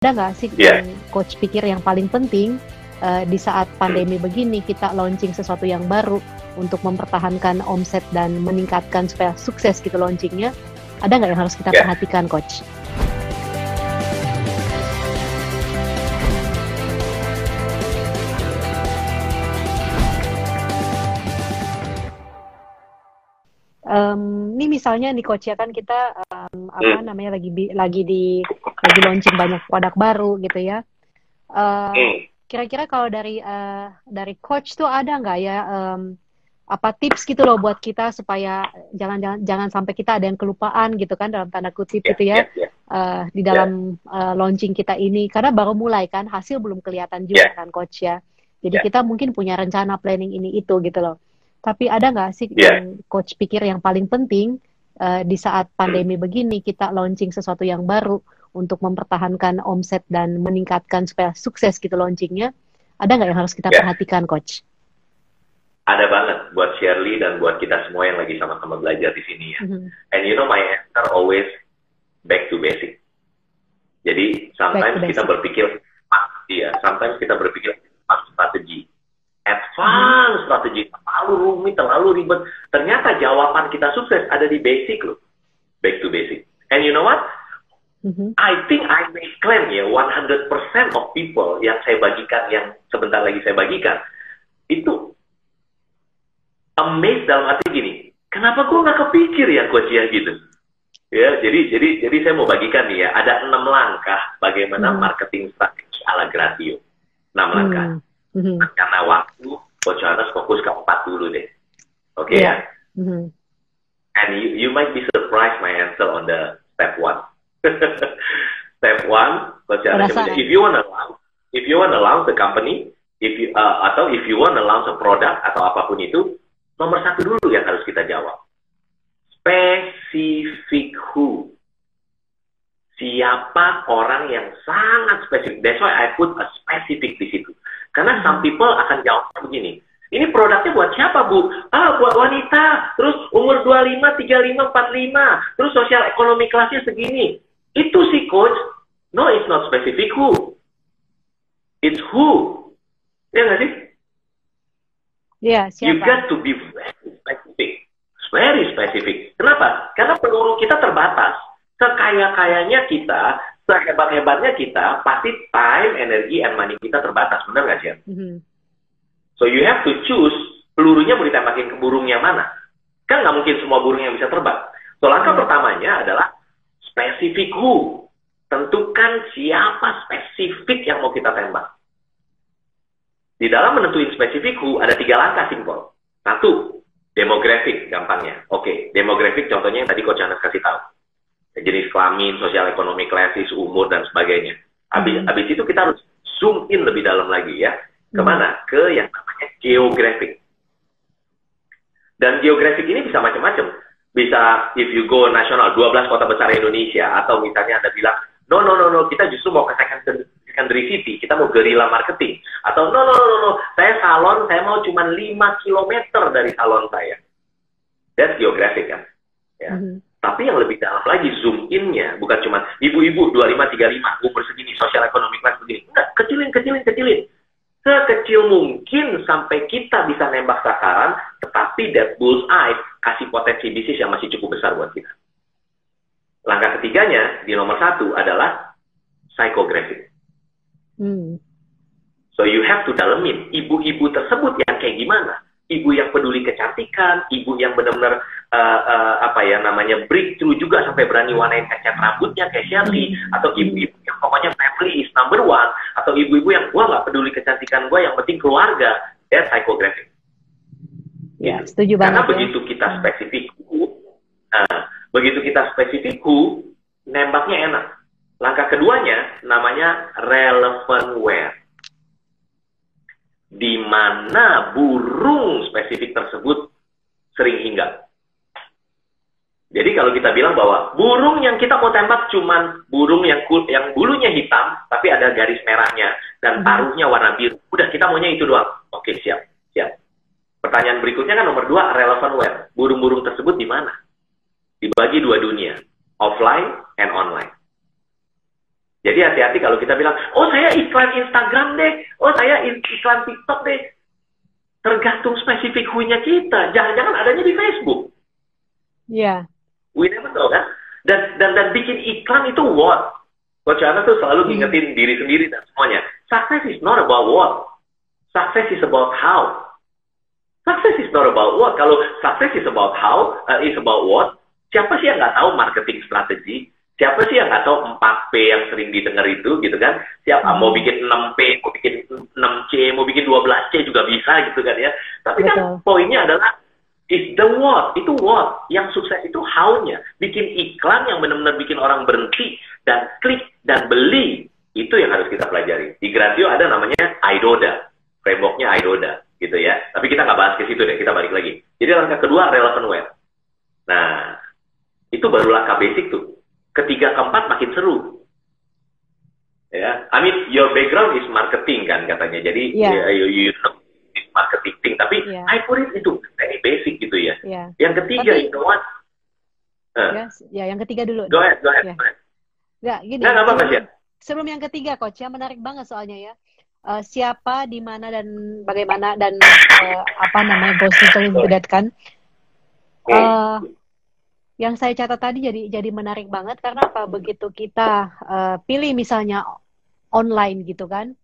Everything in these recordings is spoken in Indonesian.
ada nggak sih Yeah. yang coach pikir yang paling penting eh, di saat pandemi begini kita launching sesuatu yang baru untuk mempertahankan omset dan meningkatkan supaya sukses gitu launchingnya ada nggak yang harus kita Yeah. perhatikan coach? Em, ini misalnya coach ya kan kita em, apa Hmm. namanya lagi bi- lagi di lagi launching banyak produk baru gitu ya. Hmm. kira-kira kalau dari eh, dari coach tuh ada nggak ya em, apa tips gitu loh buat kita supaya jangan jangan jangan sampai kita ada yang kelupaan gitu kan dalam tanda kutip Ya, gitu ya ya, ya. eh, di dalam eh, launching kita ini karena baru mulai kan hasil belum kelihatan juga Ya. kan coach ya. Jadi Ya. kita mungkin punya rencana planning ini itu gitu loh. Tapi ada nggak sih Ya. yang coach pikir yang paling penting eh, di saat pandemi begini kita launching sesuatu yang baru untuk mempertahankan omset dan meningkatkan supaya sukses gitu launchingnya? Ada nggak yang harus kita Ya. perhatikan coach? Ada banget buat Shirley dan buat kita semua yang lagi sama-sama belajar di sini ya. Mhm. And you know my answer always back to basic. Jadi sometimes Back to kita basic. berpikir iya, sometimes kita berpikir strategi. Advance strategi terlalu rumit, terlalu ribet. Ternyata jawaban kita sukses ada di basic loh. Back to basic. And you know what? Mhm. I think I may claim ya 100% of people yang saya bagikan yang sebentar lagi saya bagikan itu amazed dalam arti gini, kenapa gue nggak kepikir ya coach ya gitu. Ya, jadi jadi jadi saya mau bagikan nih ya, ada enam langkah bagaimana Hmm. marketing strategi ala Gratio. Enam langkah. Hmm. Mhm. Karena waktu, Coach Johannes fokus ke empat dulu deh. Oke Iya. ya. Mhm. And you, you might be surprised my answer on the step one. step one, Coach Johannes, if you want to launch, if you want to launch the company, if you uh, atau if you want to launch a product atau apa pun itu, nomor satu dulu yang harus kita jawab. Specific who. Siapa orang yang sangat spesifik. That's why I put a specific di situ. Karena some people akan jawabnya begini. Ini produknya buat siapa, Bu? Ah, buat wanita. Terus umur 25, 35, 45. Terus sosial ekonomi kelasnya segini. Itu sih, Coach. No, it's not specific who. It's who. Ya nggak sih? Iya, You siapa? got to be very specific. Very specific. Kenapa? Karena peluru kita terbatas. Sekaya-kayanya kita, sehebat-hebatnya kita, pasti time, energi, and money kita terbatas. Benar nggak sih? Mhm. So you have to choose pelurunya mau ditembakin ke burungnya mana. Kan nggak mungkin semua burung yang bisa terbang. So langkah Hmm. pertamanya adalah specific who. Tentukan siapa spesifik yang mau kita tembak. Di dalam menentuin spesifik who ada tiga langkah simpel. Satu, demografik gampangnya. Oke, demografik contohnya yang tadi Coach Anas kasih tahu. Jenis kelamin, sosial ekonomi klasis, umur, dan sebagainya. Habis, Hmm. habis itu kita harus zoom in lebih dalam lagi ya. Hmm. Ke mana? Ke yang namanya geografik. Dan geografik ini bisa macam-macam. Bisa if you go nasional, 12 kota besar Indonesia. Atau misalnya Anda bilang, no, no, no, no, kita justru mau ke secondary, secondary city. Kita mau guerrilla marketing. Atau no, no, no, no, no, saya salon, saya mau cuma 5 km dari salon saya. That's geographic kan. Ya. Mhm. Tapi yang lebih dalam lagi zoom in-nya bukan cuma ibu-ibu 25 35 umur segini sosial ekonomi kelas begini. Enggak, kecilin kecilin kecilin. Sekecil mungkin sampai kita bisa nembak sasaran, tetapi that bullseye kasih potensi bisnis yang masih cukup besar buat kita. Langkah ketiganya di nomor satu adalah psychographic. Hmm. So you have to dalemin ibu-ibu tersebut yang kayak gimana. Ibu yang peduli kecantikan, ibu yang benar-benar uh, uh, apa ya namanya breakthrough juga sampai berani warnain kacat rambutnya kayak Shirley, atau ibu-ibu yang pokoknya family is number one, atau ibu-ibu yang gua nggak peduli kecantikan gua, yang penting keluarga. That's psychographic. Ya, Gitu. setuju Karena banget ya. begitu kita spesifik who, nah, begitu kita spesifik who, nembaknya enak. Langkah keduanya namanya relevant where. Di mana burung spesifik tersebut sering hinggap. Jadi kalau kita bilang bahwa burung yang kita mau tembak cuman burung yang kul- yang bulunya hitam tapi ada garis merahnya dan Mhm. paruhnya warna biru. Udah kita maunya itu doang. Oke, siap. Siap. Pertanyaan berikutnya kan nomor dua, relevant where. Burung-burung tersebut di mana? Dibagi dua dunia, offline and online. Jadi hati-hati kalau kita bilang, oh saya iklan Instagram deh, oh saya iklan TikTok deh. Tergantung spesifik nya kita. Jangan-jangan adanya di Facebook. Iya. Yeah. We never know kan? Dan, dan, dan bikin iklan itu what? Coach Ana tuh selalu hmm. ngingetin hmm. diri sendiri dan semuanya. Success is not about what. Success is about how. Success is not about what. Kalau success is about how, uh, is about what, siapa sih yang nggak tahu marketing strategi? Siapa sih yang nggak tahu 4P yang sering didengar itu gitu kan? Siapa hmm. mau bikin 6P, mau bikin 6C, mau bikin 12C juga bisa gitu kan ya. Tapi kan Betul. kan poinnya adalah is the what, itu what. Yang sukses itu how-nya. Bikin iklan yang benar-benar bikin orang berhenti dan klik dan beli. Itu yang harus kita pelajari. Di Gratio ada namanya IDODA. Frameworknya IDODA gitu ya. Tapi kita nggak bahas ke situ deh, kita balik lagi. Jadi langkah kedua relevant web. Nah, itu baru langkah basic tuh. Ketiga keempat makin seru. Ya, I mean your background is marketing kan katanya. Jadi yeah. you, you know marketing thing, tapi yeah. I put it itu very basic gitu ya. Yeah. Yang ketiga tapi, you what? Uh. Yes, ya yang ketiga dulu. Go ahead, go ahead. Yeah. Nggak, gini. Nggak, apa-apa. Sebelum yang ketiga, coach, yang menarik banget soalnya ya uh, siapa, di mana dan bagaimana dan uh, apa namanya position itu kan. Uh, yang saya catat tadi jadi jadi menarik banget karena apa begitu kita uh, pilih misalnya online gitu kan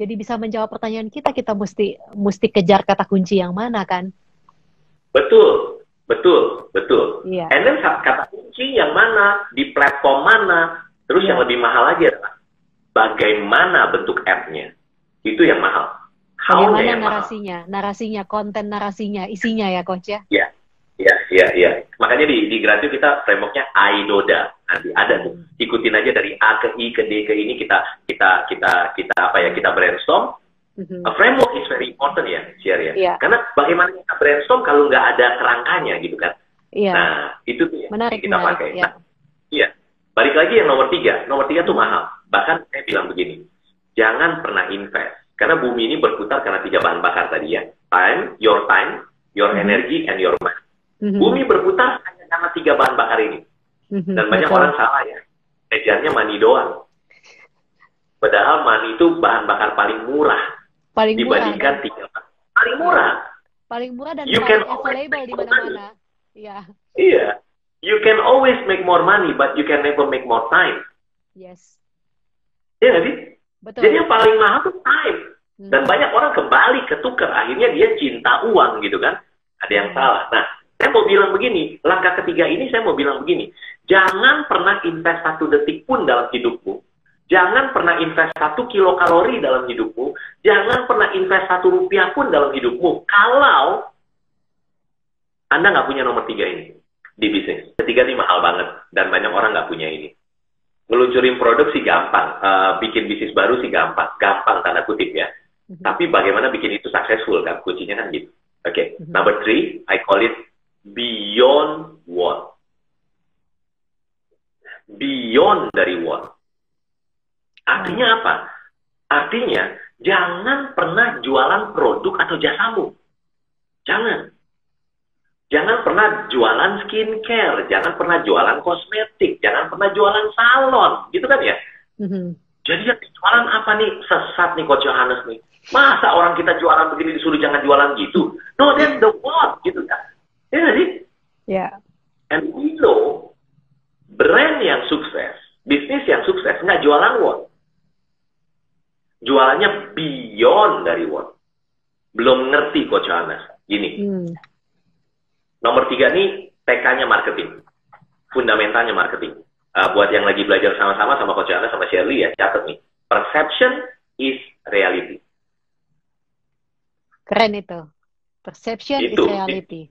jadi bisa menjawab pertanyaan kita kita mesti mesti kejar kata kunci yang mana kan betul betul betul yeah. and then kata kunci yang mana di platform mana terus yeah. yang lebih mahal lagi adalah bagaimana bentuk app-nya itu yang mahal. Bagaimana yang narasinya, mahal. narasinya, konten narasinya, isinya ya coach ya? Iya, iya, iya, iya. Makanya di, di kita frameworknya IDODA. Nanti ada tuh. Hmm. Ikutin aja dari A ke I ke D ke ini kita kita kita kita apa ya kita brainstorm. Mm-hmm. A framework is very important ya, share ya. Yeah. Karena bagaimana kita brainstorm kalau nggak ada kerangkanya gitu kan. Yeah. Nah itu tuh ya menarik, kita menarik, pakai. Yeah. Nah, iya. Balik lagi yang nomor tiga. Nomor tiga tuh mahal. Bahkan saya bilang begini jangan pernah invest. Karena bumi ini berputar karena tiga bahan bakar tadi ya. Time, your time, your mm-hmm. energy, and your money. Mm-hmm. Bumi berputar hanya karena tiga bahan bakar ini. Mm-hmm. Dan banyak Betul. orang salah ya. Ejarnya money doang. Padahal money itu bahan bakar paling murah. Paling dibandingkan murah, tiga bahan. Paling murah. Paling murah dan you paling available di mana-mana. Iya. Iya. You can always make more money, but you can never make more time. Yes. Iya nggak sih? Betul. Jadi yang paling mahal itu time. Hmm. Dan banyak orang kembali ketukar. Akhirnya dia cinta uang gitu kan. Ada yang hmm. salah. Nah, saya mau bilang begini. Langkah ketiga ini saya mau bilang begini. Jangan pernah invest satu detik pun dalam hidupmu. Jangan pernah invest satu kilo kalori dalam hidupmu. Jangan pernah invest satu rupiah pun dalam hidupmu. Kalau Anda nggak punya nomor tiga ini di bisnis. Ketiga ini mahal banget. Dan banyak orang nggak punya ini ngeluncurin produk sih gampang, uh, bikin bisnis baru sih gampang, gampang tanda kutip ya. Mm-hmm. Tapi bagaimana bikin itu successful kan kuncinya kan gitu. Oke, okay. mm-hmm. number three, I call it beyond what. Beyond dari what. Artinya mm-hmm. apa? Artinya jangan pernah jualan produk atau jasamu. Jangan. Jangan pernah jualan skincare, jangan pernah jualan kosmetik, jangan pernah jualan salon, gitu kan ya? Mm-hmm. Jadi yang jualan apa nih? Sesat nih Coach Johannes nih. Masa orang kita jualan begini disuruh jangan jualan gitu? No, that's the what, gitu kan? Ya nggak sih? Ya. Yeah. And we know, brand yang sukses, bisnis yang sukses, nggak jualan what. Jualannya beyond dari what. Belum ngerti Coach Johannes. Gini, mm Nomor tiga nih TK-nya marketing, fundamentalnya marketing. Uh, buat yang lagi belajar sama-sama sama Coach Ana sama Shirley ya, catat nih. Perception is reality. Keren itu. Perception itu, is reality.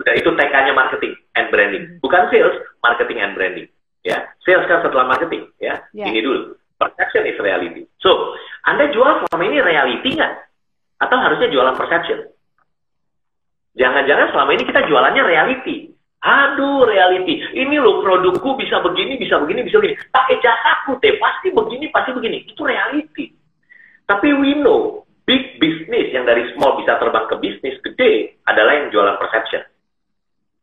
Udah itu TK-nya marketing and branding. Hmm. Bukan sales, marketing and branding. Ya, sales kan setelah marketing. Ya, yeah. ini dulu. Perception is reality. So, Anda jual selama ini reality nggak? Atau harusnya jualan perception? Jangan-jangan selama ini kita jualannya reality. Aduh, reality. Ini loh produkku bisa begini, bisa begini, bisa begini. Pakai jasaku deh, pasti begini, pasti begini. Itu reality. Tapi we know, big business yang dari small bisa terbang ke bisnis gede adalah yang jualan perception.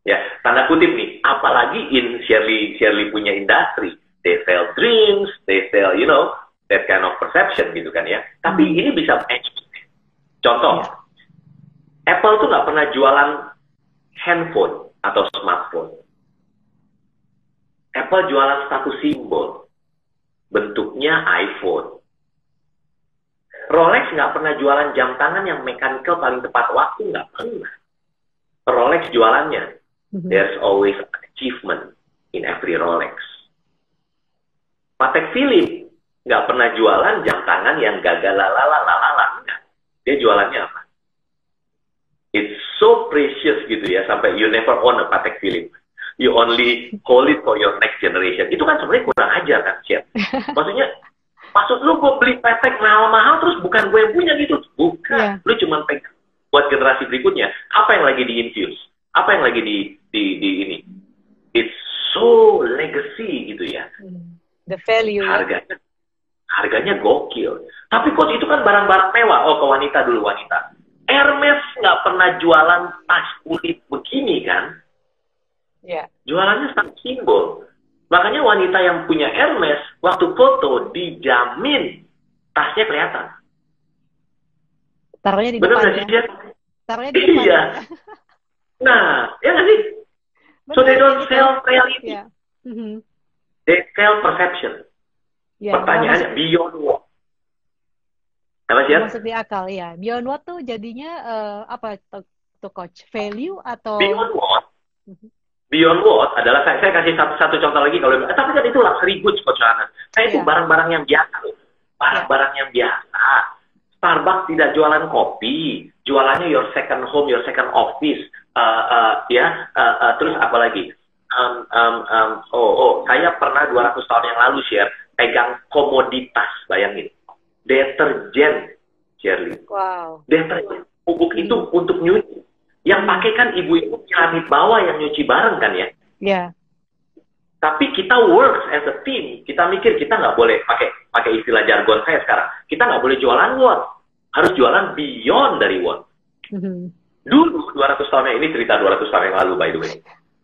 Ya, tanda kutip nih, apalagi in Shirley, Shirley punya industri. They sell dreams, they sell kind of perception gitu kan ya. Tapi hmm. ini bisa Contoh, yeah. Apple tuh nggak pernah jualan handphone atau smartphone. Apple jualan satu simbol, bentuknya iPhone. Rolex nggak pernah jualan jam tangan yang mechanical paling tepat waktu, nggak pernah. Rolex jualannya, mm-hmm. there's always achievement in every Rolex. Patek Philippe nggak pernah jualan jam tangan yang gagal lalala Dia jualannya apa? It's so precious gitu ya sampai you never own a Patek Philippe. You only hold it for your next generation. Itu kan sebenarnya kurang ajar kan, Chef. Maksudnya maksud lu gue beli Patek mahal-mahal terus bukan gue yang punya gitu. Bukan. Yeah. Lu cuma pegang buat generasi berikutnya. Apa yang lagi di-infuse? Apa yang lagi di, di, di ini? It's so legacy gitu ya. Hmm. The value. Harganya harganya gokil. Tapi kok itu kan barang-barang mewah. Oh, ke wanita dulu wanita. Hermes nggak pernah jualan tas kulit begini kan? Ya. Jualannya sangat simbol. Makanya wanita yang punya Hermes waktu foto dijamin tasnya kelihatan. Taruhnya di depan Benar ya? Taruhnya di depan. Iya. Nah, ya nggak sih? so they don't sell reality. Yeah. Mm -hmm. They sell perception. Yeah, Pertanyaannya beyond what? Apa sih? Masuk di akal ya. Beyond what tuh jadinya uh, apa tuh coach? Value atau Beyond what? Mhm. Beyond what adalah saya, saya kasih satu, satu contoh lagi kalau eh, tapi kan itu luxury goods coach Ana. Saya yeah. itu barang-barang yang biasa loh. Barang-barang yeah. yang biasa. Starbucks tidak jualan kopi, jualannya your second home, your second office, uh, uh, ya. Uh, uh, terus apa lagi? Um, um, um, oh, oh, saya pernah 200 tahun yang lalu share pegang komoditas, bayangin deterjen, Shirley. Wow. Deterjen bubuk itu untuk nyuci. Yang pakai kan ibu-ibu piramid bawah yang nyuci bareng kan ya? Iya. Yeah. Tapi kita works as a team. Kita mikir kita nggak boleh pakai pakai istilah jargon saya sekarang. Kita nggak boleh jualan what, harus jualan beyond dari what. Mm-hmm. Dulu 200 tahun yang ini cerita 200 tahun yang lalu by the way.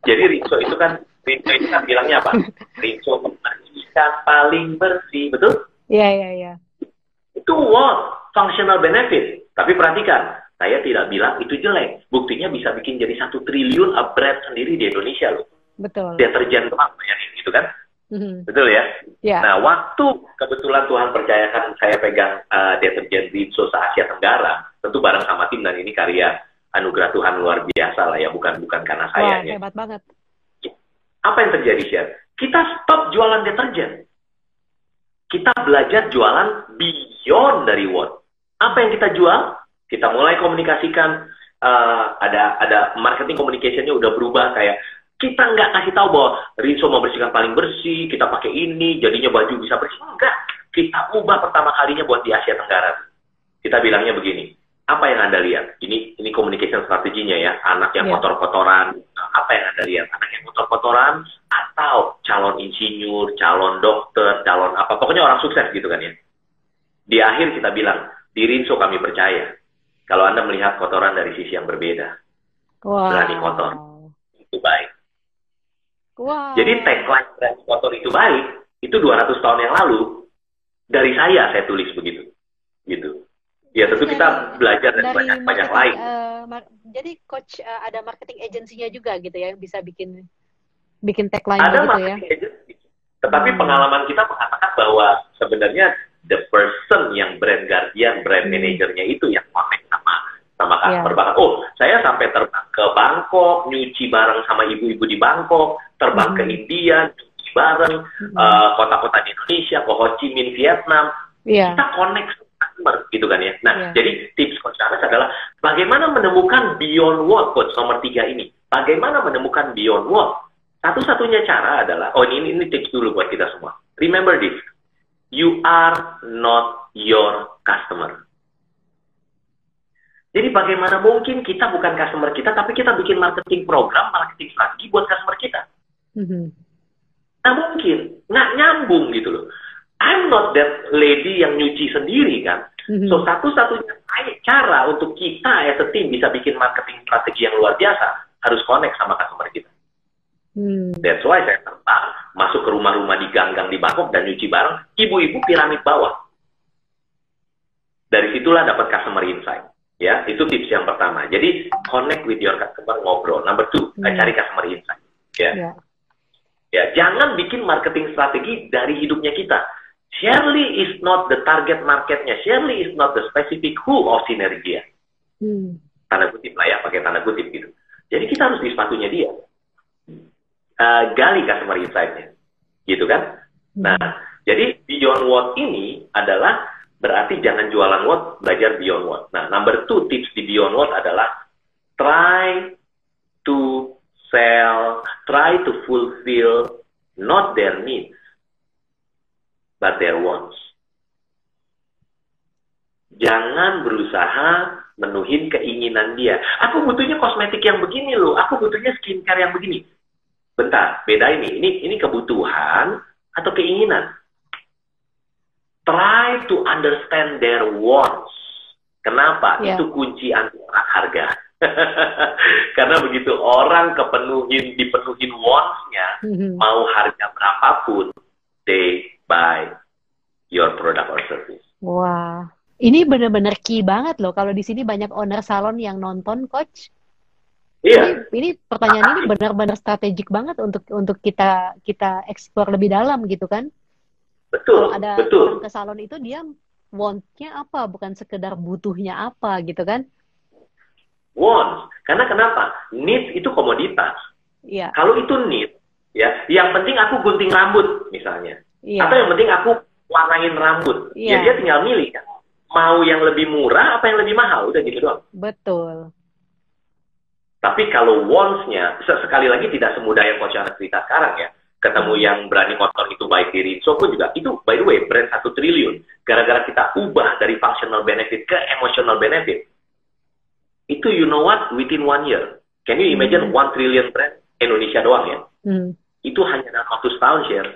Jadi Rinso itu kan Rinso itu kan bilangnya apa? Rinso membersihkan paling bersih, betul? Iya yeah, iya yeah, iya. Yeah. Itu what? Functional benefit. Tapi perhatikan, saya tidak bilang itu jelek. Buktinya bisa bikin jadi satu triliun brand sendiri di Indonesia loh. Betul. Deterjen apa ya gitu kan? Mm-hmm. Betul ya? Yeah. Nah, waktu kebetulan Tuhan percayakan saya pegang uh, deterjen Rinso Asia Tenggara, tentu bareng sama tim dan ini karya anugerah Tuhan luar biasa lah ya, bukan bukan karena saya. Wah, hebat banget. Apa yang terjadi, Chef? Kita stop jualan deterjen kita belajar jualan beyond dari what. Apa yang kita jual? Kita mulai komunikasikan, uh, ada ada marketing communicationnya udah berubah kayak kita nggak kasih tahu bahwa Rinso membersihkan paling bersih, kita pakai ini, jadinya baju bisa bersih. Enggak, kita ubah pertama kalinya buat di Asia Tenggara. Kita bilangnya begini, apa yang Anda lihat? Ini ini communication strateginya ya, anak yang yeah. kotor-kotoran. Apa yang Anda lihat? Anak yang kotor-kotoran atau calon insinyur, calon dokter, calon apa, pokoknya orang sukses gitu kan ya. Di akhir kita bilang, di Rinso kami percaya. Kalau Anda melihat kotoran dari sisi yang berbeda, wow. berani kotor, itu baik. Wow. Jadi tagline berani kotor itu baik, itu 200 tahun yang lalu, dari saya saya tulis begitu. Gitu. Ya tentu kita belajar dari banyak banyak lain. Uh, jadi coach uh, ada marketing agensinya juga gitu ya, bisa bikin bikin tagline ada gitu ya. Agency. Tetapi hmm. pengalaman kita mengatakan bahwa sebenarnya the person yang brand guardian, brand hmm. manajernya itu yang connect sama sama iya. customer yeah. banget. Oh, saya sampai terbang ke Bangkok, nyuci bareng sama ibu-ibu di Bangkok, terbang hmm. ke India, nyuci bareng hmm. uh, kota-kota di Indonesia, ke Ho Chi Minh, Vietnam. Yeah. Kita connect customer gitu kan ya. Nah, yeah. jadi tips Coach Charles adalah bagaimana menemukan beyond what Coach nomor tiga ini. Bagaimana menemukan beyond what? Satu-satunya cara adalah, oh ini, ini tips dulu buat kita semua. Remember this, you are not your customer. Jadi bagaimana mungkin kita bukan customer kita, tapi kita bikin marketing program, marketing strategi buat customer kita. Mm-hmm. Nah mungkin, nggak nyambung gitu loh. I'm not that lady yang nyuci sendiri kan. Mm-hmm. So satu-satunya cara untuk kita as a team bisa bikin marketing strategi yang luar biasa harus connect sama customer kita. Hmm. That's why saya terbang masuk ke rumah-rumah di gang-gang di Bangkok dan nyuci bareng ibu-ibu piramid bawah. Dari situlah dapat customer insight. Ya, itu tips yang pertama. Jadi connect with your customer, ngobrol. Number two, hmm. cari customer insight. Ya. Yeah. Ya, jangan bikin marketing strategi dari hidupnya kita. Shirley is not the target marketnya. Shirley is not the specific who of Sinergia. Hmm. Tanda kutip lah ya, pakai tanda kutip gitu. Jadi kita harus di sepatunya dia. Uh, gali customer insight-nya. Gitu kan? Hmm. Nah, jadi beyond what ini adalah berarti jangan jualan what, belajar beyond what. Nah, number two tips di beyond what adalah try to sell, try to fulfill not their needs, but their wants. Jangan berusaha menuhin keinginan dia. Aku butuhnya kosmetik yang begini loh, aku butuhnya skincare yang begini. Bentar, beda ini. Ini ini kebutuhan atau keinginan. Try to understand their wants. Kenapa? Yeah. Itu kunci antara harga. Karena begitu orang kepenuhin, dipenuhin wants-nya, mm-hmm. mau harga berapapun, they buy your product or service. Wah, ini benar-benar key banget loh. Kalau di sini banyak owner salon yang nonton, coach. Iya. Ini, ini pertanyaan ini benar-benar strategik banget untuk untuk kita kita eksplor lebih dalam gitu kan? Betul. Kalau ada betul. ke salon itu dia want-nya apa, bukan sekedar butuhnya apa gitu kan? Want. Karena kenapa? Need itu komoditas. Iya. Kalau itu need, ya, yang penting aku gunting rambut misalnya. Iya. Atau yang penting aku warnain rambut. Ya, iya. Ya dia tinggal milih kan. Mau yang lebih murah apa yang lebih mahal, udah gitu doang. Betul. Tapi kalau wants-nya, sekali lagi tidak semudah yang Coach Anak cerita sekarang ya. Ketemu yang berani kotor itu baik di Rinso pun juga. Itu by the way, brand satu triliun. Gara-gara kita ubah dari functional benefit ke emotional benefit. Itu you know what, within one year. Can you imagine hmm. one trillion brand? Indonesia doang ya. Hmm. Itu hanya dalam waktu setahun share.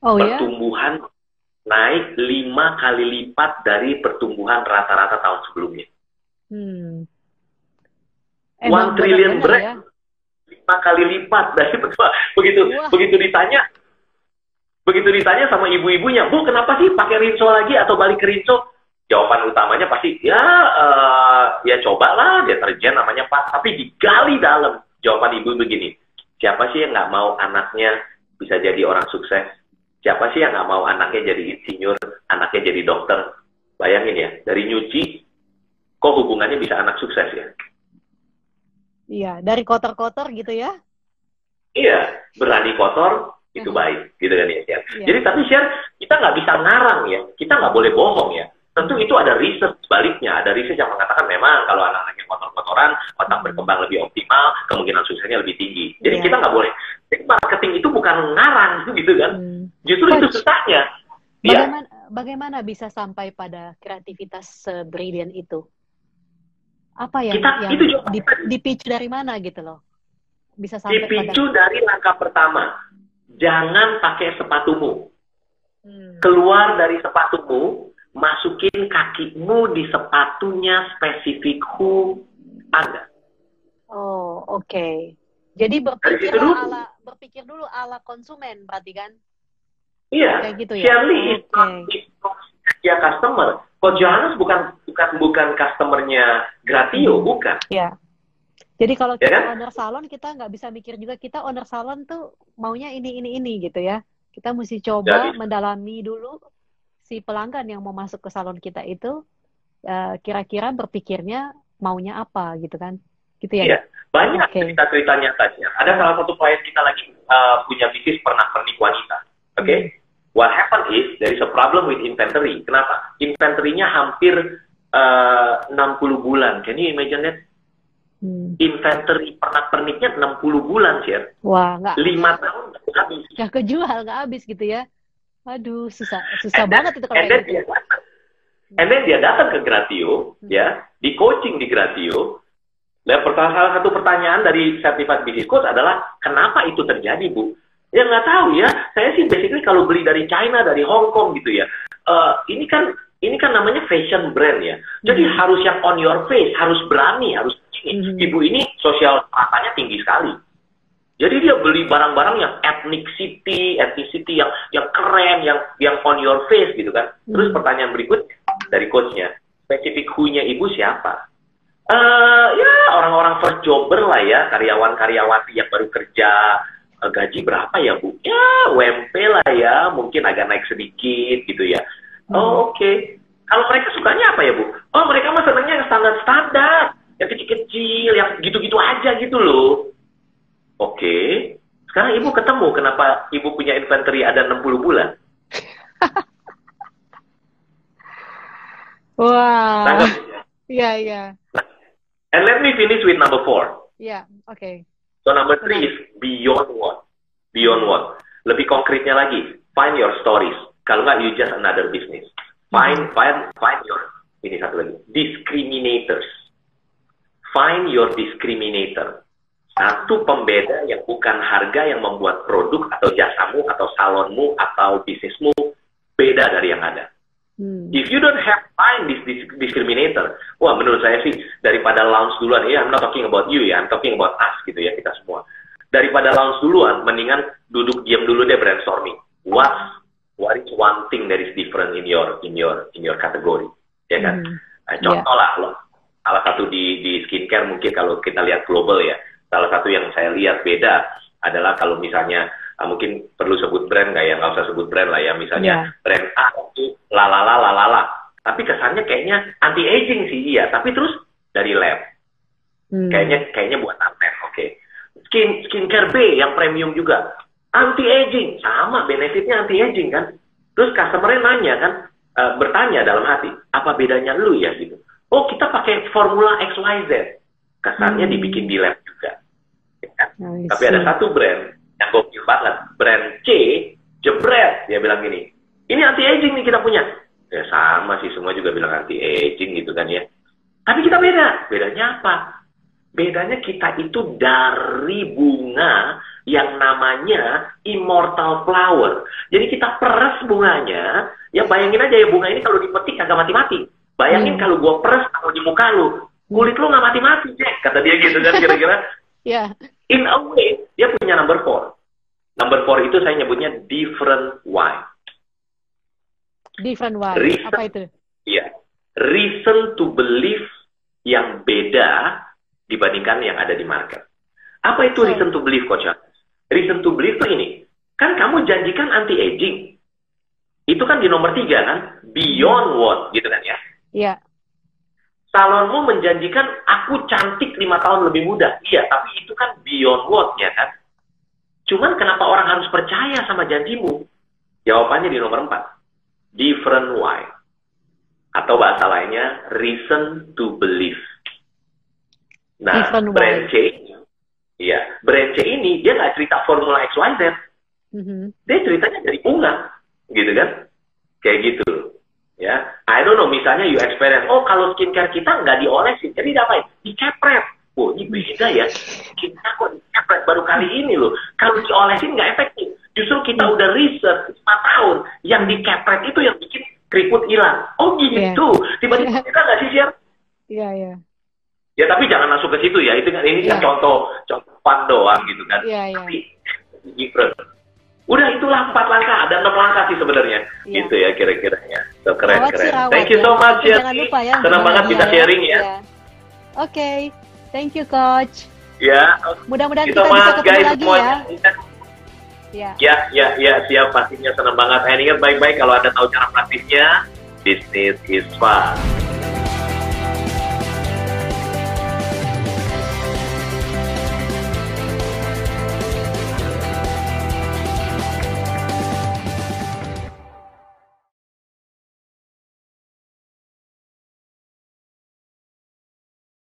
Oh, ya? pertumbuhan yeah? naik lima kali lipat dari pertumbuhan rata-rata tahun sebelumnya. Hmm. One trillion brand ya? lima kali lipat dari begitu Wah. begitu ditanya begitu ditanya sama ibu-ibunya, bu kenapa sih pakai rinso lagi atau balik ke rinso? Jawaban utamanya pasti ya uh, ya cobalah deterjen namanya pak, tapi digali dalam jawaban ibu begini, siapa sih yang nggak mau anaknya bisa jadi orang sukses? Siapa sih yang nggak mau anaknya jadi insinyur, anaknya jadi dokter? Bayangin ya, dari nyuci, kok hubungannya bisa anak sukses ya? Iya, dari kotor-kotor gitu ya? Iya, berani kotor itu uh-huh. baik, gitu kan ya. Iya. Jadi tapi share kita nggak bisa ngarang ya, kita nggak boleh bohong ya. Tentu itu ada riset sebaliknya, ada riset yang mengatakan memang kalau anak-anak yang kotor-kotoran, otak hmm. berkembang lebih optimal, kemungkinan suksesnya lebih tinggi. Jadi yeah. kita nggak boleh. Jadi marketing itu bukan ngarang gitu kan. Hmm. Justru Coach, itu susahnya. Iya. Bagaimana, ya. bagaimana bisa sampai pada kreativitas sebrilian itu? apa yang, kita, yang itu juga di, di pitch dari mana gitu loh bisa sampai dipicu pada... dari langkah pertama jangan pakai sepatumu hmm. keluar dari sepatumu masukin kakimu di sepatunya spesifik who ada oh oke okay. jadi berpikir ala berpikir dulu ala konsumen berarti kan iya Kayak gitu ya Shirley okay. ya customer Coach Johannes bukan bukan bukan customernya Gratio, hmm. bukan. Iya. Jadi kalau ya kita ya kan? owner salon kita nggak bisa mikir juga kita owner salon tuh maunya ini ini ini gitu ya. Kita mesti coba Jadi, mendalami dulu si pelanggan yang mau masuk ke salon kita itu kira eh, kira-kira berpikirnya maunya apa gitu kan. Gitu ya. Iya. Banyak okay. cerita-cerita nyatanya. Ada salah satu klien kita lagi uh, punya bisnis pernah pernik wanita. Oke. Okay? Hmm What happened is there is a problem with inventory. Kenapa? Inventory-nya hampir uh, 60 bulan. Can you imagine that? Hmm. Inventory pernak-perniknya 60 bulan, sih. Wah, nggak. 5 tahun nggak habis. Nggak kejual, nggak habis gitu ya. Aduh, susah, susah and banget then, itu kalau and gitu. Dia and then dia datang ke Gratio, hmm. ya, di coaching di Gratio. Dan salah satu pertanyaan dari Certified Business Coach adalah, kenapa itu terjadi, Bu? Ya nggak tahu ya. Saya sih basically kalau beli dari China, dari Hong Kong gitu ya. Uh, ini kan ini kan namanya fashion brand ya. Jadi hmm. harus yang on your face, harus berani, harus ini. Hmm. Ibu ini sosial rasanya tinggi sekali. Jadi dia beli barang-barang yang ethnic city, ethnicity yang yang keren, yang yang on your face gitu kan. Terus hmm. pertanyaan berikut dari coachnya, spesifik who-nya ibu siapa? Uh, ya orang-orang first jobber lah ya, karyawan-karyawati yang baru kerja, uh, gaji berapa ya bu? Ya UMP lah ya, mungkin agak naik sedikit gitu ya. Hmm. Oh oke. Okay. Kalau mereka sukanya apa ya bu? Oh mereka mah senangnya yang standar-standar, yang kecil-kecil, yang gitu-gitu aja gitu loh. Oke. Okay. Sekarang ibu ketemu kenapa ibu punya inventory ada 60 bulan? Wah. Wow. Iya, iya. And let me finish with number four. Yeah, okay. So number three is beyond what? Beyond what? Lebih konkretnya lagi, find your stories. Kalau nggak, you just another business. Find, find, find your, ini satu lagi, discriminators. Find your discriminator. Satu pembeda yang bukan harga yang membuat produk atau jasamu atau salonmu atau bisnismu beda dari yang ada. Hmm. If you don't have find this, this discriminator, wah menurut saya sih daripada launch duluan, ya I'm not talking about you ya, I'm talking about us gitu ya kita semua. Daripada launch duluan, mendingan duduk diam dulu deh brainstorming. What what is one thing that is different in your in your in your category, ya kan? Hmm. Nah, contoh yeah. lah loh, salah satu di di skincare mungkin kalau kita lihat global ya, salah satu yang saya lihat beda adalah kalau misalnya mungkin perlu sebut brand nggak ya? Nggak usah sebut brand lah ya. Misalnya yeah. brand A itu lalala lalala tapi kesannya kayaknya anti aging sih iya. Tapi terus dari lab. Hmm. kayaknya kayaknya buat apa oke. Okay. skin skincare B yang premium juga. Anti aging sama benefitnya anti aging kan. Terus customernya nanya kan uh, bertanya dalam hati apa bedanya lu ya? Gitu. Oh kita pakai formula XYZ kesannya hmm. dibikin di lab juga. Ya kan? tapi ada satu brand yang gokil banget brand C jebret. Dia bilang gini ini anti aging nih kita punya. Ya sama sih. Semua juga bilang anti aging gitu kan ya. Tapi kita beda. Bedanya apa? Bedanya kita itu dari bunga yang namanya immortal flower. Jadi kita peres bunganya. Ya bayangin aja ya bunga ini kalau dipetik agak mati-mati. Bayangin hmm. kalau gua peres kalau di muka lu kulit lu nggak mati-mati Jack kata dia gitu kan kira-kira. Yeah. In a way dia punya number four. Number four itu saya nyebutnya different why. Different why. Reason, Apa itu? Iya. Reason to believe yang beda dibandingkan yang ada di market. Apa itu reason to believe, Coach? Reason to believe itu ini. Kan kamu janjikan anti-aging. Itu kan di nomor tiga kan? Beyond what, gitu kan ya? Iya salonmu menjanjikan aku cantik lima tahun lebih muda. Iya, tapi itu kan beyond what-nya kan. Cuman kenapa orang harus percaya sama janjimu? Jawabannya di nomor empat. Different why. Atau bahasa lainnya, reason to believe. Nah, Different brand why. C, iya, brand C ini dia nggak cerita formula XYZ. Mm -hmm. Dia ceritanya dari bunga, gitu kan? Kayak gitu. Ya, I don't know, misalnya you experience, oh kalau skincare kita nggak diolesin, jadi diapain? Dicepret. Oh, ini beda ya. Kita kok dicepret baru kali ini loh. Kalau diolesin nggak efektif. Justru kita udah riset 4 tahun, yang dikepret itu yang bikin keriput hilang. Oh gitu. Yeah. Tiba-tiba kita nggak sih share? Iya, yeah, iya. Yeah. Ya tapi jangan masuk ke situ ya. Itu kan ini yeah. kan iya. contoh contoh doang gitu kan. Iya, yeah, iya. Yeah. Tapi different udah itulah empat langkah ada enam langkah sih sebenarnya ya. gitu ya kira-kiranya so, keren rawat keren rawat, thank you so much ya jangan lupa ya senang banget bisa ya. sharing ya, ya. oke okay. thank you coach ya mudah-mudahan kita bisa ketemu guys, lagi ya Ya. ya, ya, ya, siap pastinya senang banget. Eh, ingat baik-baik kalau ada tahu cara praktisnya, business is fun.